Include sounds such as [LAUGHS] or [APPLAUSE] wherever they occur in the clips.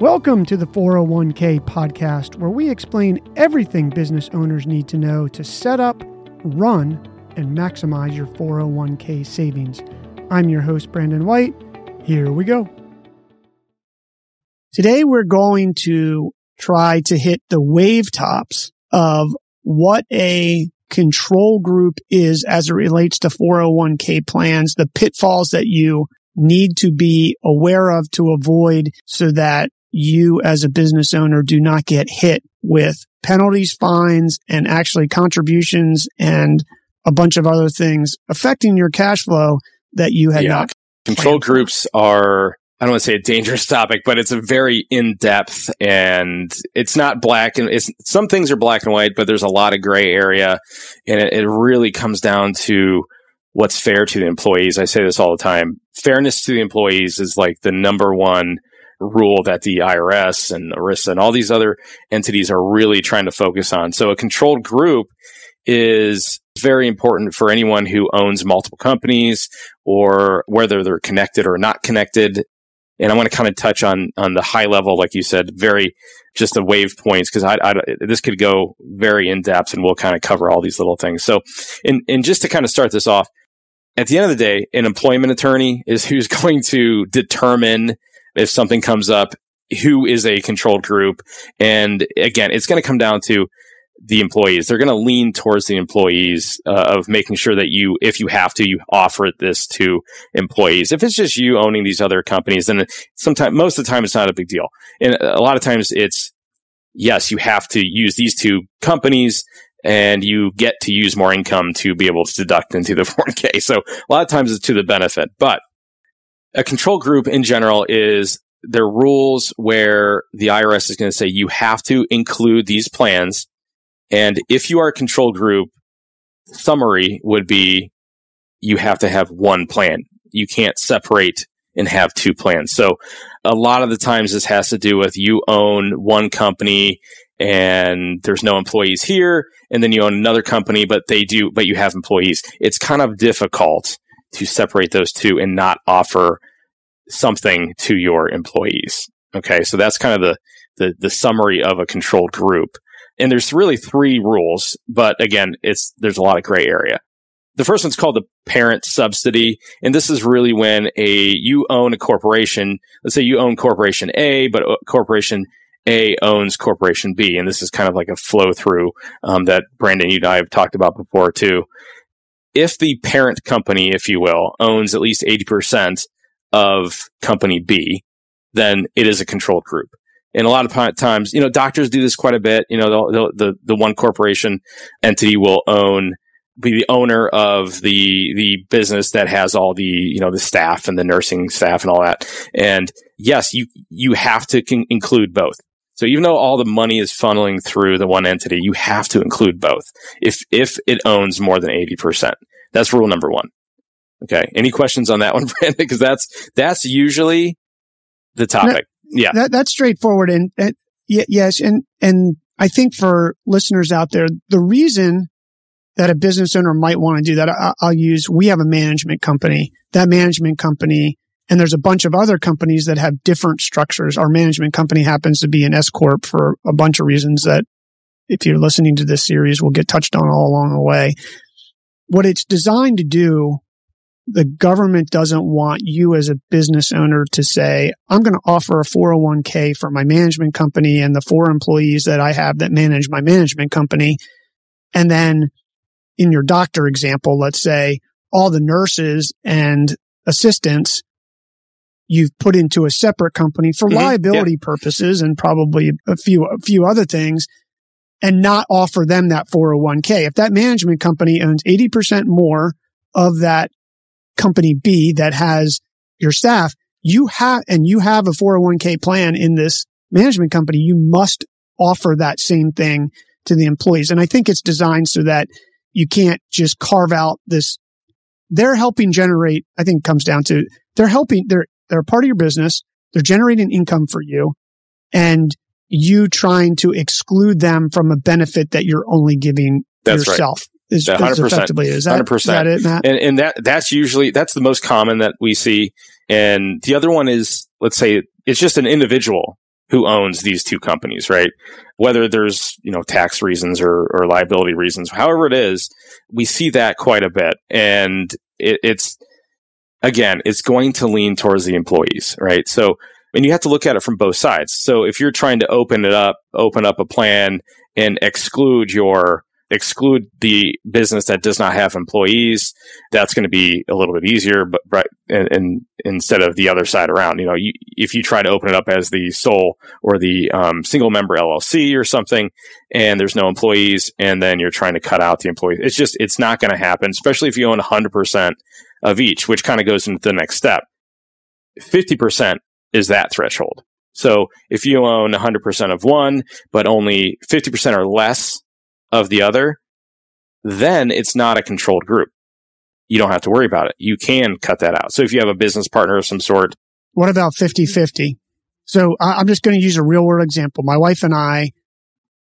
Welcome to the 401k podcast, where we explain everything business owners need to know to set up, run, and maximize your 401k savings. I'm your host, Brandon White. Here we go. Today, we're going to try to hit the wave tops of what a control group is as it relates to 401k plans, the pitfalls that you need to be aware of to avoid so that you as a business owner do not get hit with penalties, fines, and actually contributions and a bunch of other things affecting your cash flow that you had yeah. not. Control groups are I don't want to say a dangerous [LAUGHS] topic, but it's a very in depth and it's not black and it's some things are black and white, but there's a lot of gray area and it, it really comes down to what's fair to the employees. I say this all the time. Fairness to the employees is like the number one rule that the IRS and ERISA and all these other entities are really trying to focus on. So a controlled group is very important for anyone who owns multiple companies or whether they're connected or not connected. And I want to kind of touch on on the high level, like you said, very just the wave points because I, I, this could go very in depth, and we'll kind of cover all these little things. So, and and just to kind of start this off, at the end of the day, an employment attorney is who's [LAUGHS] going to determine if something comes up, who is a controlled group. And again, it's going to come down to the employees. They're going to lean towards the employees uh, of making sure that you, if you have to, you offer this to employees. If it's just you owning these other companies, then sometimes, most of the time, it's not a big deal. And a lot of times it's, yes, you have to use these two companies and you get to use more income to be able to deduct into the [LAUGHS] 401k. So a lot of times it's to the benefit, but a control group in general is there rules where the IRS is going to say you have to include these plans. And if you are a control group, summary would be you have to have one plan. You can't separate and have two plans. So a lot of the times this has to do with you own one company and there's no employees here and then you own another company but they do but you have employees. It's kind of difficult to separate those two and not offer something to your employees. Okay. So that's kind of the, the, the summary of a controlled group. And there's really three rules, but again, it's, there's a lot of gray area. The first one's called the parent subsidy. And this is really when a, you own a corporation. Let's say you own corporation A, but corporation A owns corporation B. And this is kind of like a flow through, um, that Brandon, you and I have talked about before too if the parent company, if you will, owns at least 80% of company B, then it is a controlled group. And a lot of times, you know, doctors do this quite a bit. You know, the, the, the one corporation entity will own, be the owner of the, the business that has all the, you know, the staff and the nursing staff and all that. And yes, you, you have to con- include both. So even though all the money is funneling through the one entity, you have to include both if, if it owns more than 80%. That's rule number one. Okay. Any questions on that one, [LAUGHS] Brandon? Because that's, that's usually the topic. yeah. That, that's straightforward. And, and yes. And, and I think for listeners out there, the reason that a business owner might want to do that, I, I'll use, we have a management company. That management company and there's a bunch of other companies that have different structures. Our management company happens to be an S corp for a bunch of reasons that if you're listening to this series will get touched on all along the way. What it's designed to do, the government doesn't want you as a business owner to say, I'm going to offer a 401k for my management company and the four employees that I have that manage my management company. And then in your doctor example, let's say all the nurses and assistants you've put into a separate company for mm-hmm. liability yep. purposes and probably a few, a few other things and not offer them that 401k. If that management company owns 80% more of that company B that has your staff, you have, and you have a 401k plan in this management company, you must offer that same thing to the employees. And I think it's designed so that you can't just carve out this. They're helping generate, I think comes down to they're helping, they're they're a part of your business. They're generating income for you and you trying to exclude them from a benefit that you're only giving that's yourself. Right. Is, 100%, effectively is that, 100%. Is that it, Matt? And, and that that's usually that's the most common that we see. And the other one is let's say it's just an individual who owns these two companies, right? Whether there's, you know, tax reasons or, or liability reasons, however it is, we see that quite a bit. And it, it's, again, it's going to lean towards the employees, right? So, and you have to look at it from both sides. So if you're trying to open it up, open up a plan and exclude your exclude the business that does not have employees, that's going to be a little bit easier. But right, and, and, instead of the other side around, you know, you, if you try to open it up as the sole or the um, single member LLC or something, and there's no employees, and then you're trying to cut out the employees, it's just it's not going to happen. Especially if you own 100 percent of each, which kind of goes into the next step. 50 percent is that threshold. So if you own 100% of one, but only 50% or less of the other, then it's not a controlled group. You don't have to worry about it. You can cut that out. So if you have a business partner of some sort. What about 50 50? So I'm just going to use a real world example. My wife and I,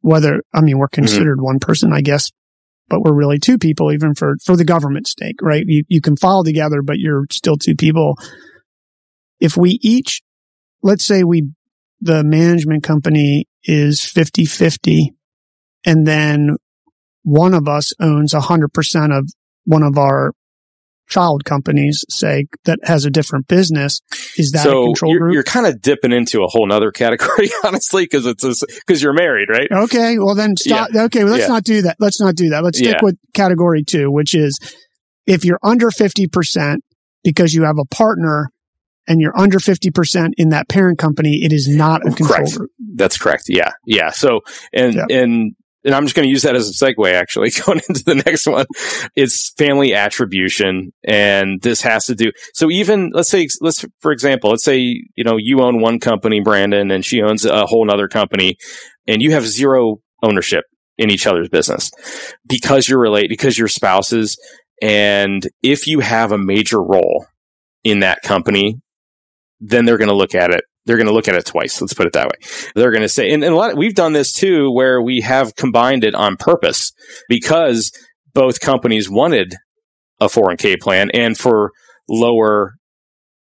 whether, I mean, we're considered mm-hmm. one person, I guess, but we're really two people, even for, for the government stake, right? You, you can file together, but you're still two people. If we each, let's say we, the management company is 50 50 and then one of us owns 100% of one of our child companies, say, that has a different business. Is that so a control you're, group? You're kind of dipping into a whole nother [LAUGHS] category, honestly, because it's because you're married, right? Okay. Well, then stop. Yeah. Okay. Well, let's yeah. not do that. Let's not do that. Let's stick yeah. with category two, which is if you're under 50% because you have a partner and you're under 50% in that parent company, it is not a control correct. group. That's correct. Yeah. Yeah. So, and, and and I'm just going to use that as a segue actually [LAUGHS] going into the next one. It's family attribution. And this has to do, so even let's say, let's, for example, let's say, you know, you own one company, Brandon, and she owns a whole nother company and you have zero ownership in each other's business because you're related, because you're spouses. And if you have a major role in that company, then they're going to look at it they're going to look at it twice. Let's put it that way. They're going to say, and, and a lot, we've done this too, where we have combined it on purpose because both companies wanted a 401k plan and for lower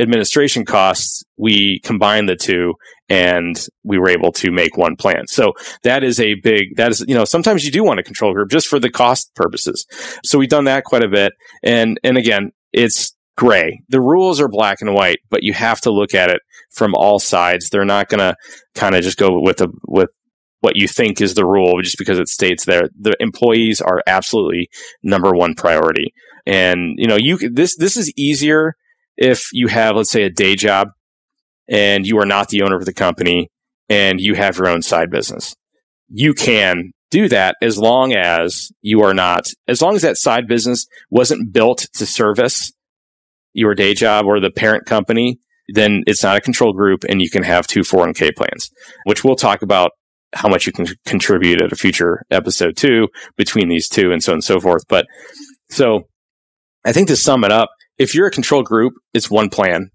administration costs, we combined the two and we were able to make one plan. So that is a big, that is, you know, sometimes you do want a control group just for the cost purposes. So we've done that quite a bit. And, and again, it's gray. The rules are black and white, but you have to look at it from all sides. They're not going to kind of just go with with what you think is the rule just because it states there. The employees are absolutely number one priority. And you know, you this this is easier if you have let's say a day job and you are not the owner of the company and you have your own side business. You can do that as long as you are not as long as that side business wasn't built to service your day job or the parent company, then it's not a control group and you can have two 401k plans, which we'll talk about how much you can contribute at a future episode too between these two and so on and so forth. But so I think to sum it up, if you're a control group, it's one plan.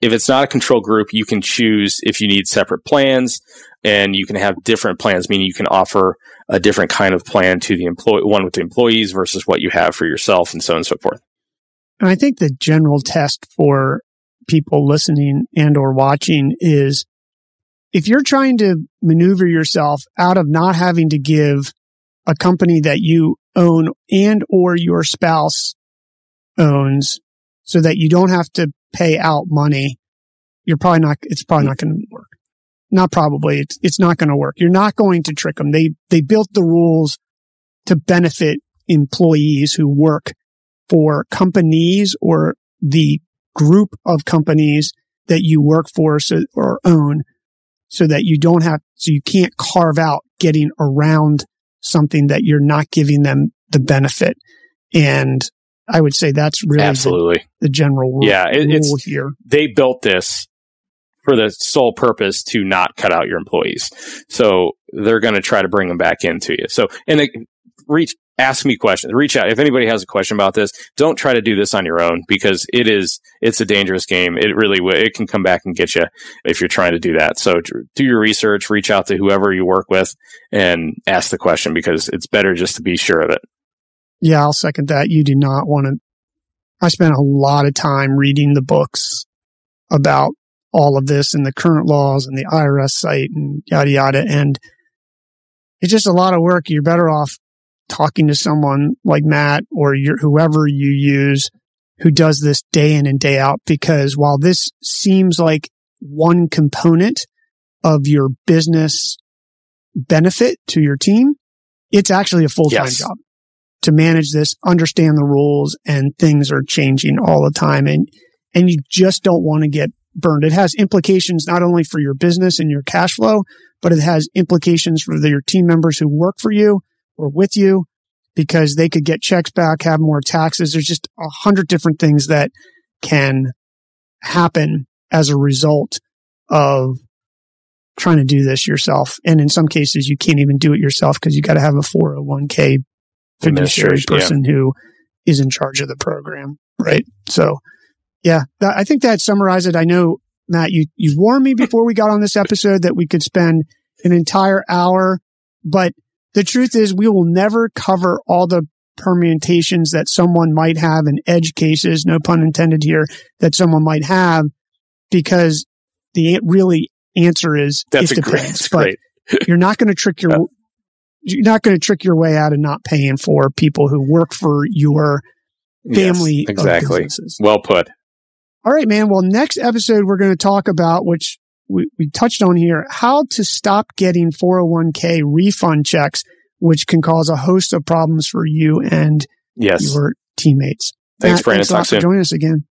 If it's not a control group, you can choose if you need separate plans and you can have different plans, meaning you can offer a different kind of plan to the employee, one with the employees versus what you have for yourself and so on and so forth. And I think the general test for people listening and or watching is if you're trying to maneuver yourself out of not having to give a company that you own and or your spouse owns so that you don't have to pay out money, you're probably not, it's probably not going to work. Not probably. It's, it's not going to work. You're not going to trick them. They, they built the rules to benefit employees who work for companies or the group of companies that you work for so, or own so that you don't have, so you can't carve out getting around something that you're not giving them the benefit. And I would say that's really absolutely the, the general rule, yeah, it, rule here. They built this for the sole purpose to not cut out your employees. So they're going to try to bring them back into you. So, and they reach ask me questions. Reach out if anybody has a question about this. Don't try to do this on your own because it is it's a dangerous game. It really it can come back and get you if you're trying to do that. So do your research. Reach out to whoever you work with and ask the question because it's better just to be sure of it. Yeah, I'll second that. You do not want to. I spent a lot of time reading the books about all of this and the current laws and the IRS site and yada yada. And it's just a lot of work. You're better off talking to someone like Matt or your, whoever you use who does this day in and day out. Because while this seems like one component of your business benefit to your team, it's actually a full time yes. job to manage this, understand the rules and things are changing all the time. And, and you just don't want to get burned. It has implications not only for your business and your cash flow, but it has implications for the, your team members who work for you or with you because they could get checks back, have more taxes. There's just a hundred different things that can happen as a result of trying to do this yourself. And in some cases, you can't even do it yourself because you got to have a 401k fiduciary person yeah. who is in charge of the program. Right. So yeah, that, I think that summarizes it. I know Matt, you, you warned me before we got on this episode that we could spend an entire hour, but the truth is we will never cover all the permutations that someone might have in edge cases, no pun intended here, that someone might have because the really answer is that's it depends. Great, but [LAUGHS] you're not going to trick your, you're not going to trick your way out of not paying for people who work for your family. Yes, exactly. Well put. All right, man. Well, next episode, we're going to talk about, which we, we touched on here how to stop getting 401k refund checks, which can cause a host of problems for you and yes. your teammates. Thanks, Matt, Brandon. Thanks for joining us again.